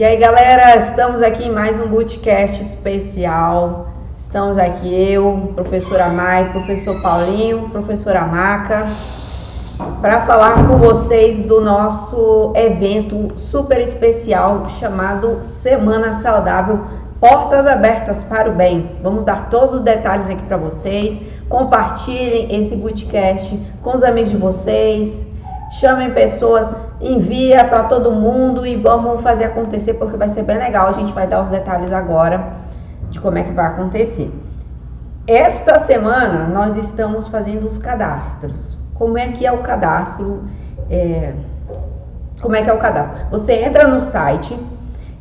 E aí, galera, estamos aqui em mais um Bootcast especial. Estamos aqui eu, professora Mai, professor Paulinho, professora Maca, para falar com vocês do nosso evento super especial chamado Semana Saudável Portas Abertas para o Bem. Vamos dar todos os detalhes aqui para vocês. Compartilhem esse Bootcast com os amigos de vocês. Chamem pessoas envia para todo mundo e vamos fazer acontecer porque vai ser bem legal. A gente vai dar os detalhes agora de como é que vai acontecer. Esta semana nós estamos fazendo os cadastros. Como é que é o cadastro? É, como é que é o cadastro? Você entra no site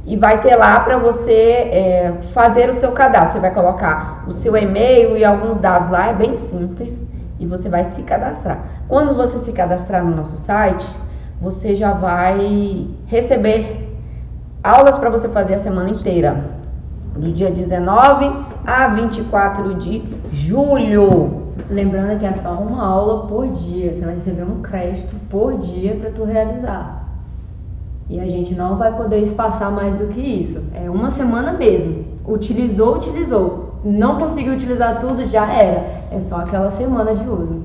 e vai ter lá para você é, fazer o seu cadastro. Você vai colocar o seu e-mail e alguns dados lá, é bem simples e você vai se cadastrar. Quando você se cadastrar no nosso site, você já vai receber aulas para você fazer a semana inteira, do dia 19 a 24 de julho. Lembrando que é só uma aula por dia, você vai receber um crédito por dia para tu realizar. E a gente não vai poder espaçar mais do que isso. É uma semana mesmo. Utilizou, utilizou. Não conseguiu utilizar tudo, já era. É só aquela semana de uso.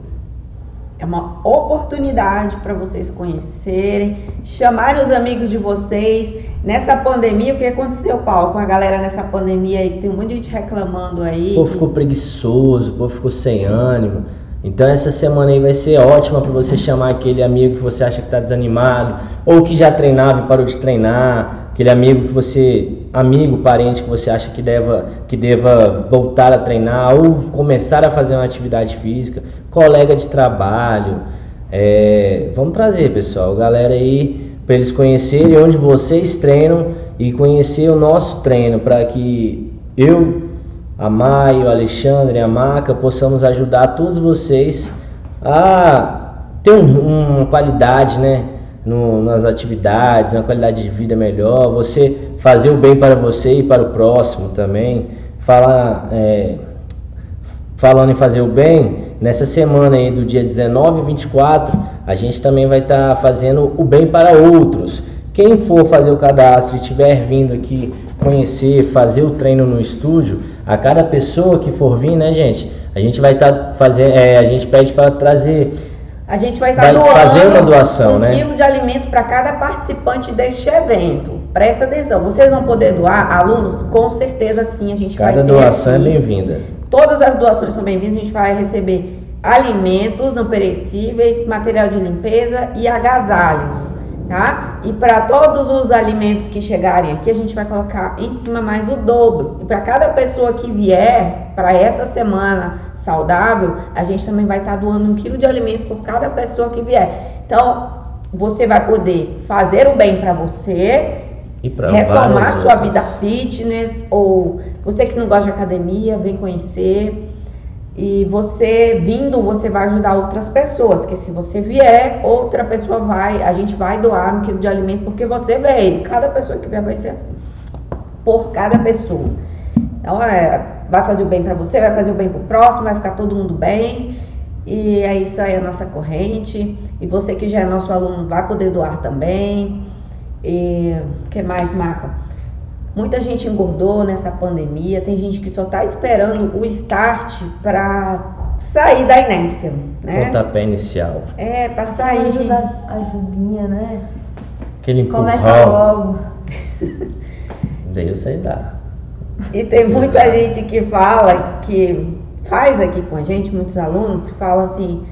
É uma oportunidade para vocês conhecerem, chamarem os amigos de vocês. Nessa pandemia, o que aconteceu, Paulo, com a galera nessa pandemia aí, que tem um monte de gente reclamando aí. O povo ficou preguiçoso, o povo ficou sem ânimo. Então essa semana aí vai ser ótima para você chamar aquele amigo que você acha que está desanimado, ou que já treinava e parou de treinar, aquele amigo que você, amigo, parente que você acha que deva, que deva voltar a treinar ou começar a fazer uma atividade física, colega de trabalho. É, vamos trazer, pessoal, galera aí para eles conhecerem onde vocês treinam e conhecer o nosso treino para que eu a Maio, Alexandre, a Maca, possamos ajudar todos vocês a ter um, uma qualidade, né? No, nas atividades, uma qualidade de vida melhor, você fazer o bem para você e para o próximo também. Falar, é, falando em fazer o bem, nessa semana aí do dia 19 e 24, a gente também vai estar tá fazendo o bem para outros. Quem for fazer o cadastro e estiver vindo aqui conhecer, fazer o treino no estúdio, a cada pessoa que for vir, né, gente? A gente vai estar tá fazendo, é, a gente pede para trazer a gente vai estar tá doando doação, um né? quilo de alimento para cada participante deste evento. Presta atenção, vocês vão poder doar, alunos? Com certeza sim, a gente cada vai Cada doação é bem-vinda. Todas as doações são bem-vindas, a gente vai receber alimentos não perecíveis, material de limpeza e agasalhos tá? E para todos os alimentos que chegarem aqui, a gente vai colocar em cima mais o dobro. E para cada pessoa que vier para essa semana saudável, a gente também vai estar doando um quilo de alimento por cada pessoa que vier. Então, você vai poder fazer o bem para você, retomar sua vida fitness, ou você que não gosta de academia, vem conhecer. E você vindo, você vai ajudar outras pessoas, que se você vier, outra pessoa vai, a gente vai doar um quilo de alimento porque você veio. Cada pessoa que vier vai ser assim. Por cada pessoa. Então, é, vai fazer o bem para você, vai fazer o bem pro próximo, vai ficar todo mundo bem. E é isso aí a nossa corrente. E você que já é nosso aluno vai poder doar também. E o que mais, Maca? Muita gente engordou nessa pandemia, tem gente que só está esperando o start para sair da inércia, né? Pontapé inicial. É, para sair. Ajuda, ajudinha, né? Aquele empurrão. Começa logo. Deus sei dar. E tem muita gente que fala, que faz aqui com a gente, muitos alunos, que falam assim,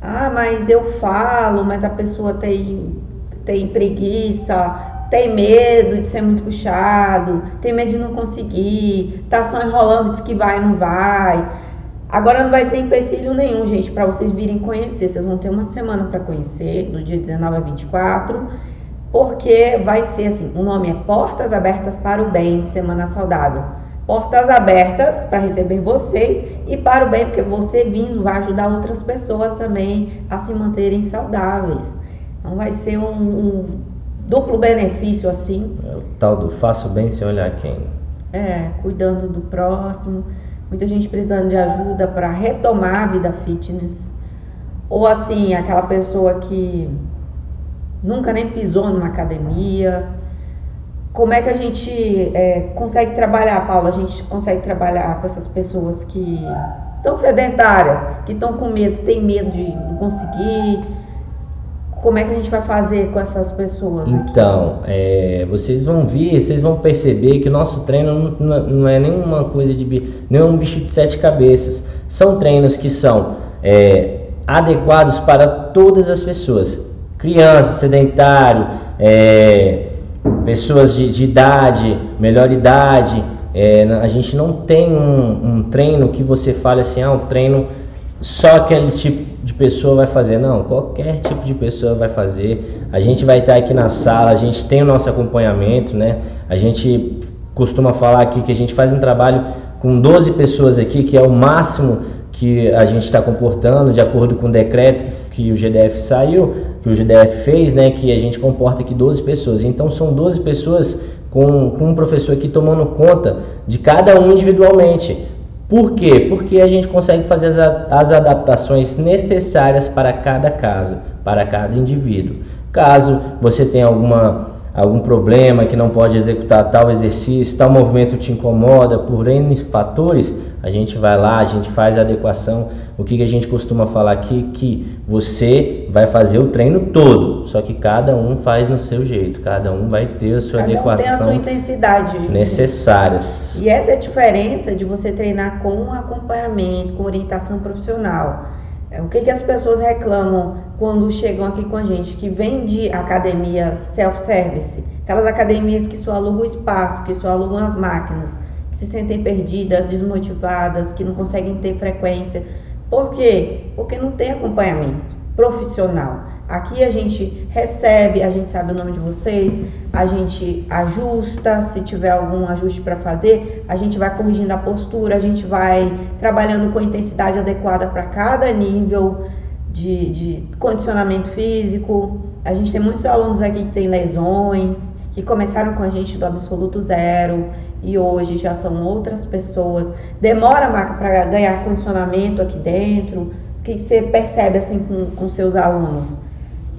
ah, mas eu falo, mas a pessoa tem, tem preguiça, tem medo de ser muito puxado, tem medo de não conseguir, tá só enrolando, diz que vai e não vai. Agora não vai ter empecilho nenhum, gente, para vocês virem conhecer. Vocês vão ter uma semana para conhecer, do dia 19 a 24, porque vai ser assim: o nome é Portas Abertas para o Bem, Semana Saudável. Portas abertas para receber vocês e para o bem, porque você vindo vai ajudar outras pessoas também a se manterem saudáveis. Então vai ser um, um duplo benefício assim. É o tal do faço bem sem olhar quem. É, cuidando do próximo. Muita gente precisando de ajuda para retomar a vida fitness. Ou assim, aquela pessoa que nunca nem pisou numa academia como é que a gente é, consegue trabalhar, Paula? A gente consegue trabalhar com essas pessoas que estão sedentárias, que estão com medo, tem medo de não conseguir. Como é que a gente vai fazer com essas pessoas? Então, é, vocês vão ver, vocês vão perceber que o nosso treino não, não é nenhuma coisa de nenhum bicho de sete cabeças. São treinos que são é, adequados para todas as pessoas, criança, sedentário, é, pessoas de, de, idade, melhor idade. É, a gente não tem um, um treino que você fale assim, ah, um treino só aquele tipo de pessoa vai fazer, não, qualquer tipo de pessoa vai fazer. A gente vai estar aqui na sala, a gente tem o nosso acompanhamento, né? A gente costuma falar aqui que a gente faz um trabalho com 12 pessoas aqui, que é o máximo que a gente está comportando, de acordo com o decreto que, que, o GDF saiu, que o GDF fez, né? Que a gente comporta aqui 12 pessoas. Então são 12 pessoas com, com um professor aqui tomando conta de cada um individualmente. Por quê? Porque a gente consegue fazer as, as adaptações necessárias para cada caso, para cada indivíduo. Caso você tenha alguma algum problema que não pode executar tal exercício, tal movimento te incomoda por N fatores, a gente vai lá, a gente faz a adequação. O que, que a gente costuma falar aqui? Que você vai fazer o treino todo, só que cada um faz no seu jeito, cada um vai ter a sua cada adequação. Um tem a sua intensidade. Necessárias. E essa é a diferença de você treinar com acompanhamento, com orientação profissional. É, o que, que as pessoas reclamam quando chegam aqui com a gente? Que vem de academias self-service, aquelas academias que só alugam o espaço, que só alugam as máquinas, que se sentem perdidas, desmotivadas, que não conseguem ter frequência. Por quê? Porque não tem acompanhamento profissional. Aqui a gente recebe, a gente sabe o nome de vocês, a gente ajusta, se tiver algum ajuste para fazer, a gente vai corrigindo a postura, a gente vai trabalhando com intensidade adequada para cada nível de, de condicionamento físico. A gente tem muitos alunos aqui que têm lesões, que começaram com a gente do absoluto zero e hoje já são outras pessoas. Demora, Marca, para ganhar condicionamento aqui dentro que você percebe assim com, com seus alunos?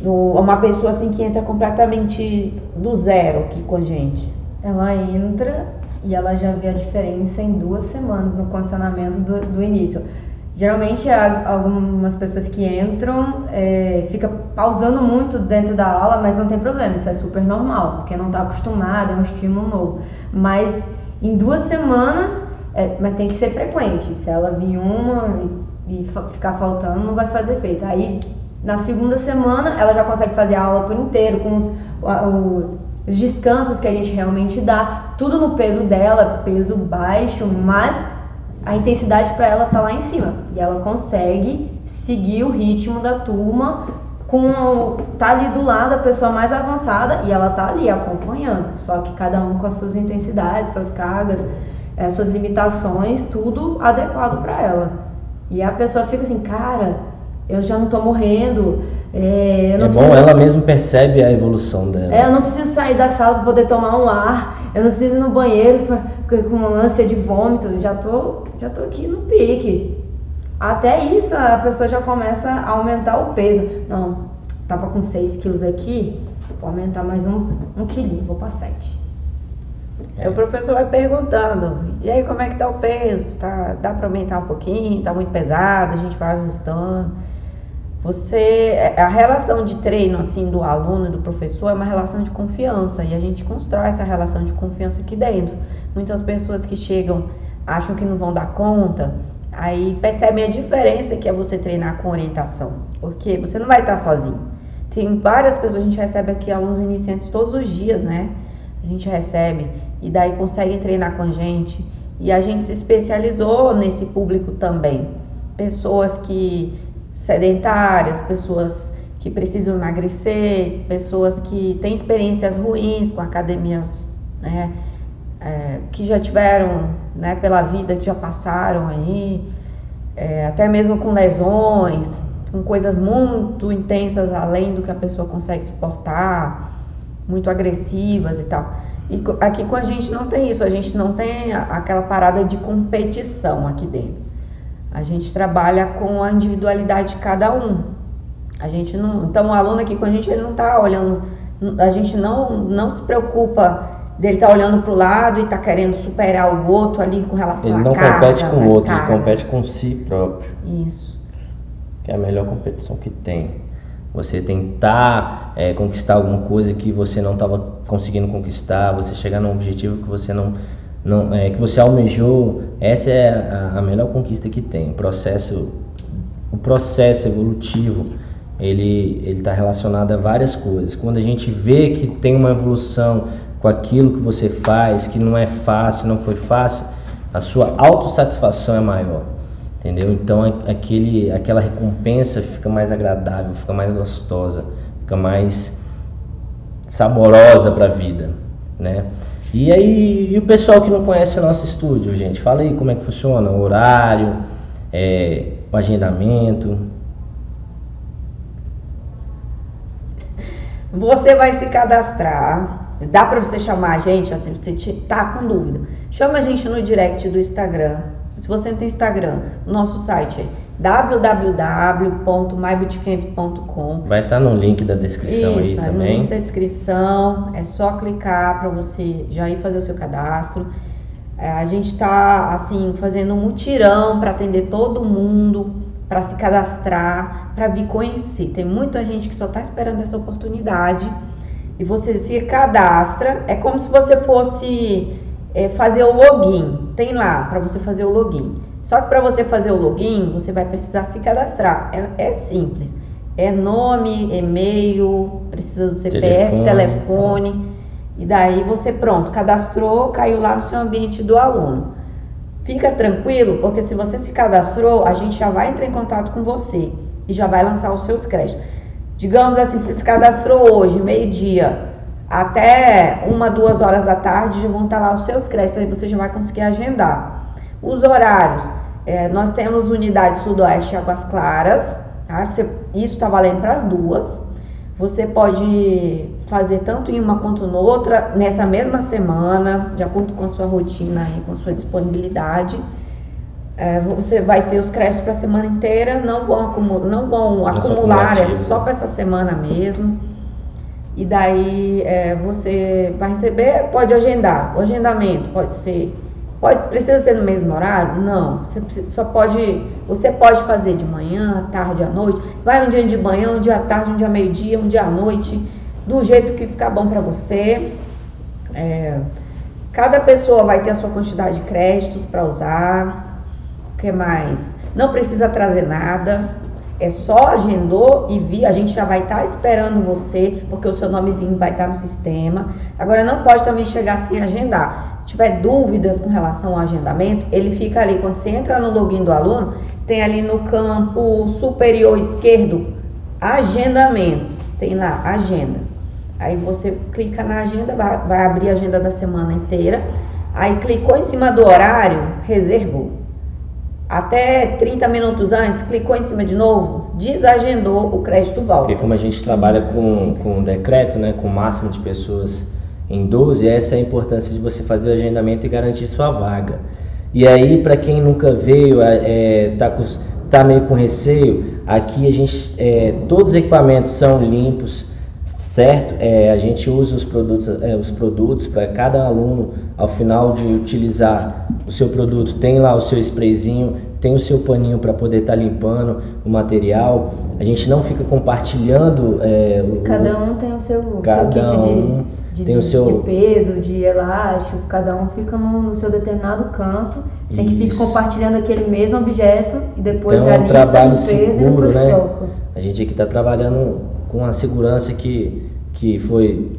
No, uma pessoa assim que entra completamente do zero aqui com a gente. Ela entra e ela já vê a diferença em duas semanas no condicionamento do, do início. Geralmente algumas pessoas que entram é, fica pausando muito dentro da aula, mas não tem problema, isso é super normal, porque não está acostumada, é um estímulo novo. Mas em duas semanas, é, mas tem que ser frequente. Se ela vir uma e ficar faltando não vai fazer efeito. Aí na segunda semana ela já consegue fazer a aula por inteiro com os, os, os descansos que a gente realmente dá, tudo no peso dela, peso baixo, mas a intensidade para ela tá lá em cima e ela consegue seguir o ritmo da turma com tá ali do lado a pessoa mais avançada e ela tá ali acompanhando, só que cada um com as suas intensidades, suas cargas, é, suas limitações, tudo adequado para ela. E a pessoa fica assim, cara, eu já não tô morrendo. É, é bom, ela mesmo percebe a evolução dela. É, eu não preciso sair da sala para poder tomar um ar. Eu não preciso ir no banheiro pra, com ânsia de vômito. Eu já tô, já tô aqui no pique. Até isso a pessoa já começa a aumentar o peso. Não, tava com 6 quilos aqui, vou aumentar mais um, um quilinho, vou para 7. Aí o professor vai perguntando, e aí como é que tá o peso? Tá, dá para aumentar um pouquinho? Tá muito pesado? A gente vai ajustando. Você, a relação de treino assim do aluno e do professor é uma relação de confiança e a gente constrói essa relação de confiança aqui dentro. Muitas pessoas que chegam acham que não vão dar conta, aí percebem a diferença que é você treinar com orientação, porque você não vai estar sozinho. Tem várias pessoas, a gente recebe aqui alunos iniciantes todos os dias, né? A gente recebe e daí conseguem treinar com a gente. E a gente se especializou nesse público também. Pessoas que sedentárias, pessoas que precisam emagrecer, pessoas que têm experiências ruins com academias, né, é, que já tiveram, né, pela vida, que já passaram aí, é, até mesmo com lesões, com coisas muito intensas além do que a pessoa consegue suportar, muito agressivas e tal. E aqui com a gente não tem isso, a gente não tem aquela parada de competição aqui dentro. A gente trabalha com a individualidade de cada um. A gente não, então o aluno aqui com a gente ele não está olhando, a gente não não se preocupa dele tá olhando para o lado e tá querendo superar o outro ali com relação Ele à não carga, compete com o outro, ele carga. compete com si próprio. Isso. que é a melhor competição que tem. Você tentar é, conquistar alguma coisa que você não estava conseguindo conquistar, você chegar num objetivo que você não, não é, que você almejou, essa é a, a melhor conquista que tem. O processo, o processo evolutivo, ele está relacionado a várias coisas. Quando a gente vê que tem uma evolução com aquilo que você faz, que não é fácil, não foi fácil, a sua autossatisfação é maior. Entendeu? Então aquele, aquela recompensa fica mais agradável, fica mais gostosa, fica mais saborosa para a vida, né? E aí, e o pessoal que não conhece nosso estúdio, gente, fala aí como é que funciona o horário, é, o agendamento. Você vai se cadastrar. Dá para você chamar a gente, assim, você tá com dúvida. Chama a gente no direct do Instagram. Se você não tem Instagram, nosso site é www.mybootcamp.com. Vai estar no link da descrição aí Isso, é no também. link da descrição. É só clicar para você já ir fazer o seu cadastro. É, a gente está assim fazendo um mutirão para atender todo mundo, para se cadastrar, para vir conhecer. Tem muita gente que só está esperando essa oportunidade e você se cadastra. É como se você fosse é, fazer o login. Tem lá para você fazer o login. Só que para você fazer o login, você vai precisar se cadastrar. É, é simples. É nome, e-mail, precisa do CPF, Telefone. telefone. E daí você, pronto, cadastrou, caiu lá no seu ambiente do aluno. Fica tranquilo, porque se você se cadastrou, a gente já vai entrar em contato com você e já vai lançar os seus créditos. Digamos assim, você se cadastrou hoje, meio-dia, até uma, duas horas da tarde, já vão estar lá os seus créditos, aí você já vai conseguir agendar. Os horários, é, nós temos unidade Sudoeste Águas Claras, tá? Você- isso está valendo para as duas. Você pode fazer tanto em uma quanto noutra, nessa mesma semana, de acordo com a sua rotina e com a sua disponibilidade. É, você vai ter os créditos para a semana inteira, não vão, não vão acumular, é só né? para essa semana mesmo. E daí é, você vai receber, pode agendar. O agendamento pode ser, pode, precisa ser no mesmo horário? Não. Você só pode, você pode fazer de manhã, tarde, à noite. Vai um dia de manhã, um dia à tarde, um dia meio-dia, um dia à noite, do jeito que ficar bom para você. É, cada pessoa vai ter a sua quantidade de créditos para usar. O que mais? Não precisa trazer nada. É só agendou e vi, a gente já vai estar esperando você, porque o seu nomezinho vai estar no sistema. Agora não pode também chegar sem agendar. Se tiver dúvidas com relação ao agendamento, ele fica ali quando você entra no login do aluno, tem ali no campo superior esquerdo agendamentos. Tem lá agenda. Aí você clica na agenda, vai, vai abrir a agenda da semana inteira. Aí clicou em cima do horário, reservou. Até 30 minutos antes, clicou em cima de novo, desagendou, o crédito volta. Porque como a gente trabalha com, com decreto, né, com o máximo de pessoas em 12, essa é a importância de você fazer o agendamento e garantir sua vaga. E aí, para quem nunca veio, é, tá, com- tá meio com receio, aqui a gente, é, todos os equipamentos são limpos, certo? É, a gente usa os produtos, é, os produtos para cada aluno, ao final de utilizar o seu produto, tem lá o seu sprayzinho, tem o seu paninho para poder estar limpando o material. A gente não fica compartilhando é, o, Cada um tem o seu, seu Cada kit um de, de, tem o de- seu- de peso, de elástico, cada um fica no, no seu determinado canto, sem que fique Isso. compartilhando aquele mesmo objeto e depois Então, é um trabalho limpeza seguro, né? troca. A gente aqui está trabalhando com a segurança que, que foi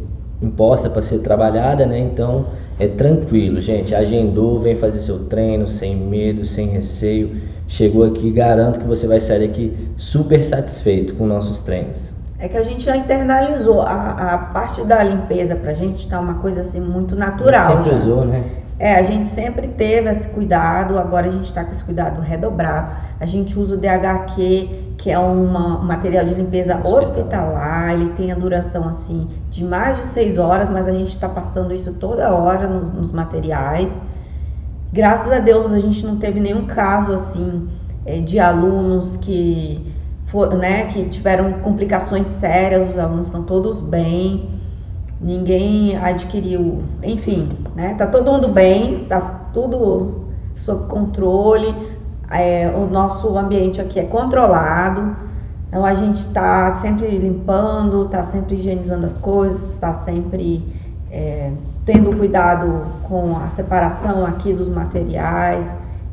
imposta para ser trabalhada, né? Então é tranquilo, gente. Agendou, vem fazer seu treino sem medo, sem receio. Chegou aqui, garanto que você vai sair daqui super satisfeito com nossos treinos. É que a gente já internalizou. A, a parte da limpeza pra gente tá uma coisa assim muito natural. A gente sempre já. usou, né? É, a gente sempre teve esse cuidado, agora a gente está com esse cuidado redobrado. A gente usa o DHQ, que é uma- um material de limpeza Hospitalar. hospitalar, ele tem a duração assim de mais de seis horas, mas a gente está passando isso toda hora nos, nos materiais. Graças a Deus a gente não teve nenhum caso assim eh, de alunos que foram, né, que tiveram complicações sérias, os alunos estão todos bem. Ninguém adquiriu, enfim, né? Tá todo mundo bem, tá tudo sob controle, é, o nosso ambiente aqui é controlado, então a gente está sempre limpando, está sempre higienizando as coisas, está sempre é, tendo cuidado com a separação aqui dos materiais,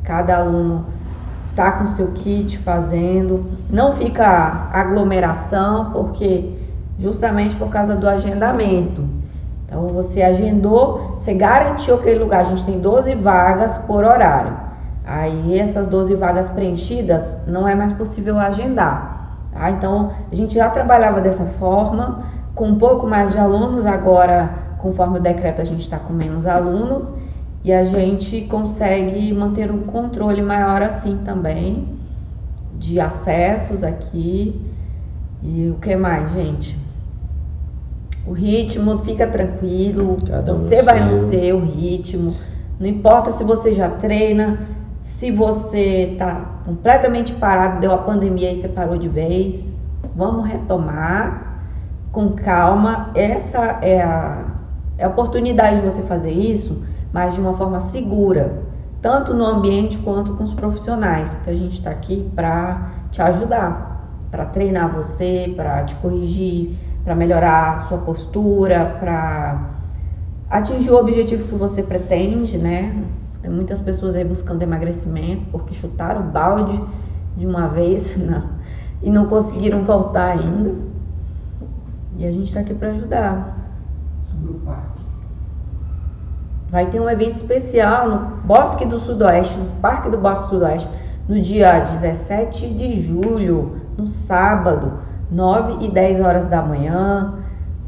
cada aluno está com seu kit fazendo, não fica aglomeração, porque justamente por causa do agendamento. Então você agendou, você garantiu aquele lugar, a gente tem 12 vagas por horário. Aí essas 12 vagas preenchidas não é mais possível agendar. Tá? Então a gente já trabalhava dessa forma, com um pouco mais de alunos, agora conforme o decreto a gente está com menos alunos e a gente consegue manter um controle maior assim também de acessos aqui. E o que mais, gente? O ritmo, fica tranquilo. Cada você um vai seu. no seu ritmo. Não importa se você já treina, se você tá completamente parado, deu a pandemia e você parou de vez. Vamos retomar com calma. Essa é a, é a oportunidade de você fazer isso, mas de uma forma segura, tanto no ambiente quanto com os profissionais, que a gente está aqui para te ajudar, para treinar você, para te corrigir para melhorar a sua postura, para atingir o objetivo que você pretende, né? Tem muitas pessoas aí buscando emagrecimento porque chutaram o balde de uma vez não, e não conseguiram voltar ainda. E a gente está aqui para ajudar. Sobre o parque. Vai ter um evento especial no Bosque do Sudoeste, no Parque do Bosque do Sudoeste, no dia 17 de julho, no sábado 9 e 10 horas da manhã.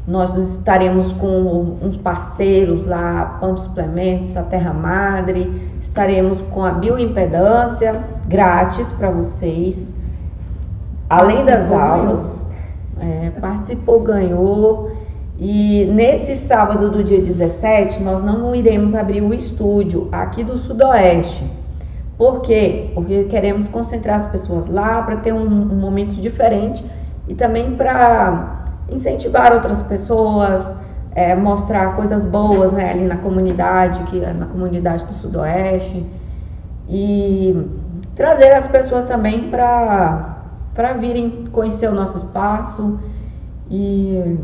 Nós estaremos com uns parceiros lá, Pampa Suplementos, a Terra Madre, estaremos com a bioimpedância grátis para vocês. Além das aulas, é, participou, ganhou. E nesse sábado do dia 17, nós não iremos abrir o estúdio aqui do Sudoeste. Por quê? Porque queremos concentrar as pessoas lá para ter um, um momento diferente e também para incentivar outras pessoas, é, mostrar coisas boas né, ali na comunidade, que é na comunidade do Sudoeste e trazer as pessoas também para para virem conhecer o nosso espaço e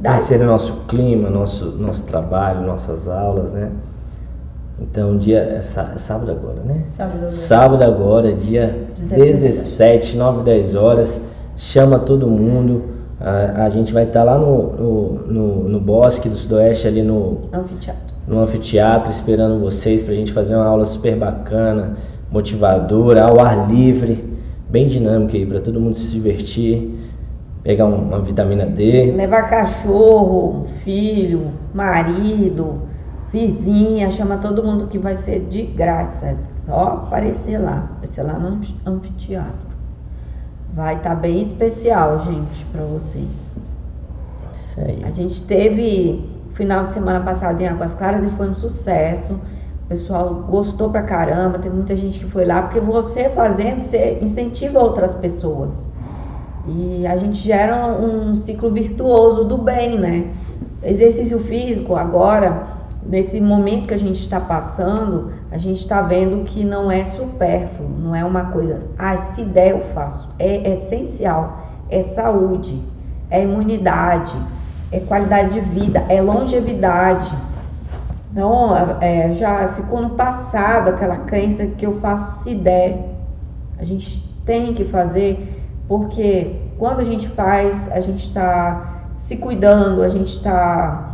conhecer o nosso clima, nosso nosso trabalho, nossas aulas, né? Então, dia é, é sábado agora, né? Sábado, sábado agora, dia 17, 9, 10 horas chama todo mundo. A, a gente vai estar tá lá no, no, no, no, Bosque do Sudoeste, ali no anfiteatro. no anfiteatro, esperando vocês para a gente fazer uma aula super bacana, motivadora, ao ar livre, bem dinâmica aí, para todo mundo se divertir, pegar uma vitamina D. Levar cachorro, filho, marido, vizinha, chama todo mundo que vai ser de é só aparecer lá, aparecer lá no anfiteatro. Vai estar tá bem especial, gente, para vocês. Isso aí. A gente teve final de semana passado em Águas Claras e foi um sucesso. O pessoal gostou pra caramba, tem muita gente que foi lá, porque você fazendo, você incentiva outras pessoas. E a gente gera um ciclo virtuoso do bem, né? Exercício físico agora nesse momento que a gente está passando, a gente está vendo que não é supérfluo, não é uma coisa, ah, se der eu faço. É essencial, é saúde, é imunidade, é qualidade de vida, é longevidade. Então, é, já ficou no passado aquela crença que eu faço se der. A gente tem que fazer, porque quando a gente faz, a gente está se cuidando, a gente está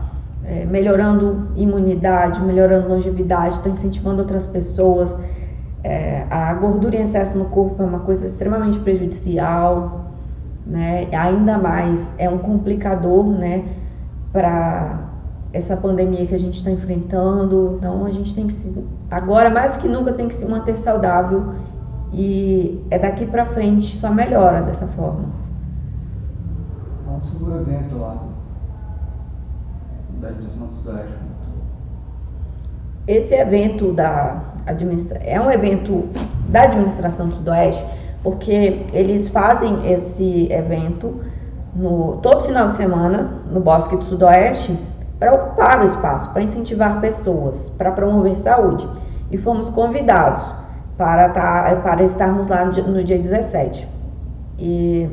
é, melhorando imunidade, melhorando longevidade, está incentivando outras pessoas. É, a gordura em excesso no corpo é uma coisa extremamente prejudicial, né? Ainda mais é um complicador, né? Para essa pandemia que a gente está enfrentando. Então a gente tem que se, agora mais do que nunca tem que se manter saudável e é daqui para frente só melhora dessa forma. Evento lá da administração sudoeste? Esse evento da administra... é um evento da administração do Sudoeste, porque eles fazem esse evento no todo final de semana no Bosque do Sudoeste para ocupar o espaço, para incentivar pessoas, para promover saúde. E fomos convidados para, tá, para estarmos lá no dia 17. E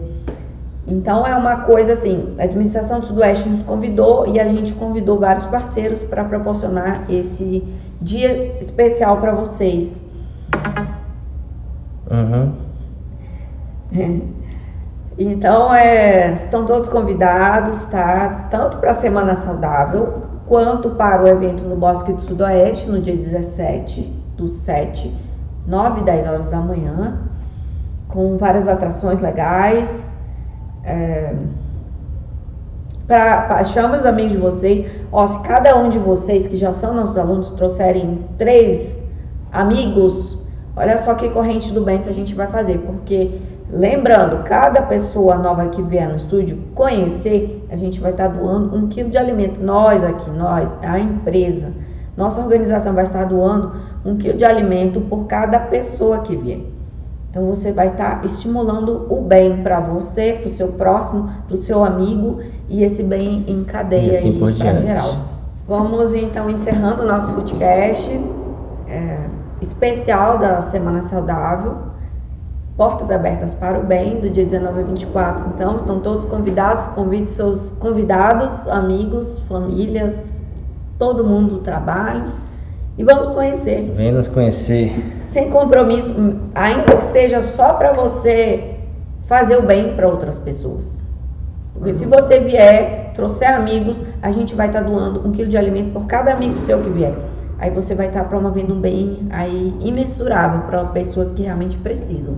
então é uma coisa assim, a administração do Sudoeste nos convidou e a gente convidou vários parceiros para proporcionar esse dia especial para vocês. Uhum. Então, é, estão todos convidados, tá? Tanto para a Semana Saudável, quanto para o evento no Bosque do Sudoeste, no dia 17 do 7, 9 e 10 horas da manhã, com várias atrações legais. É, pra, chama os amigos de vocês. Ó, se cada um de vocês que já são nossos alunos trouxerem três amigos, olha só que corrente do bem que a gente vai fazer, porque Lembrando, cada pessoa nova que vier no estúdio conhecer, a gente vai estar doando um quilo de alimento. Nós aqui, nós, a empresa, nossa organização vai estar doando um quilo de alimento por cada pessoa que vier. Então você vai estar estimulando o bem para você, para o seu próximo, para o seu amigo e esse bem em cadeia assim para geral. Vamos então encerrando o nosso podcast é, especial da Semana Saudável. Portas Abertas para o Bem, do dia 19 a 24. Então, estão todos convidados, convide seus convidados, amigos, famílias, todo mundo do trabalho e vamos conhecer. Vem nos conhecer. Sem compromisso, ainda que seja só para você fazer o bem para outras pessoas. Porque uhum. se você vier, trouxer amigos, a gente vai estar tá doando um quilo de alimento por cada amigo seu que vier. Aí você vai estar tá promovendo um bem aí imensurável para pessoas que realmente precisam.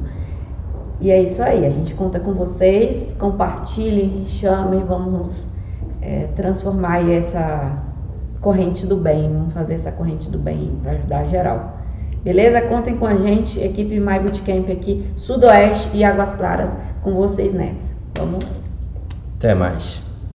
E é isso aí, a gente conta com vocês, compartilhem, chamem, vamos é, transformar essa corrente do bem, vamos fazer essa corrente do bem para ajudar geral. Beleza? Contem com a gente, equipe My Bootcamp aqui, Sudoeste e Águas Claras, com vocês nessa. Vamos? Até mais.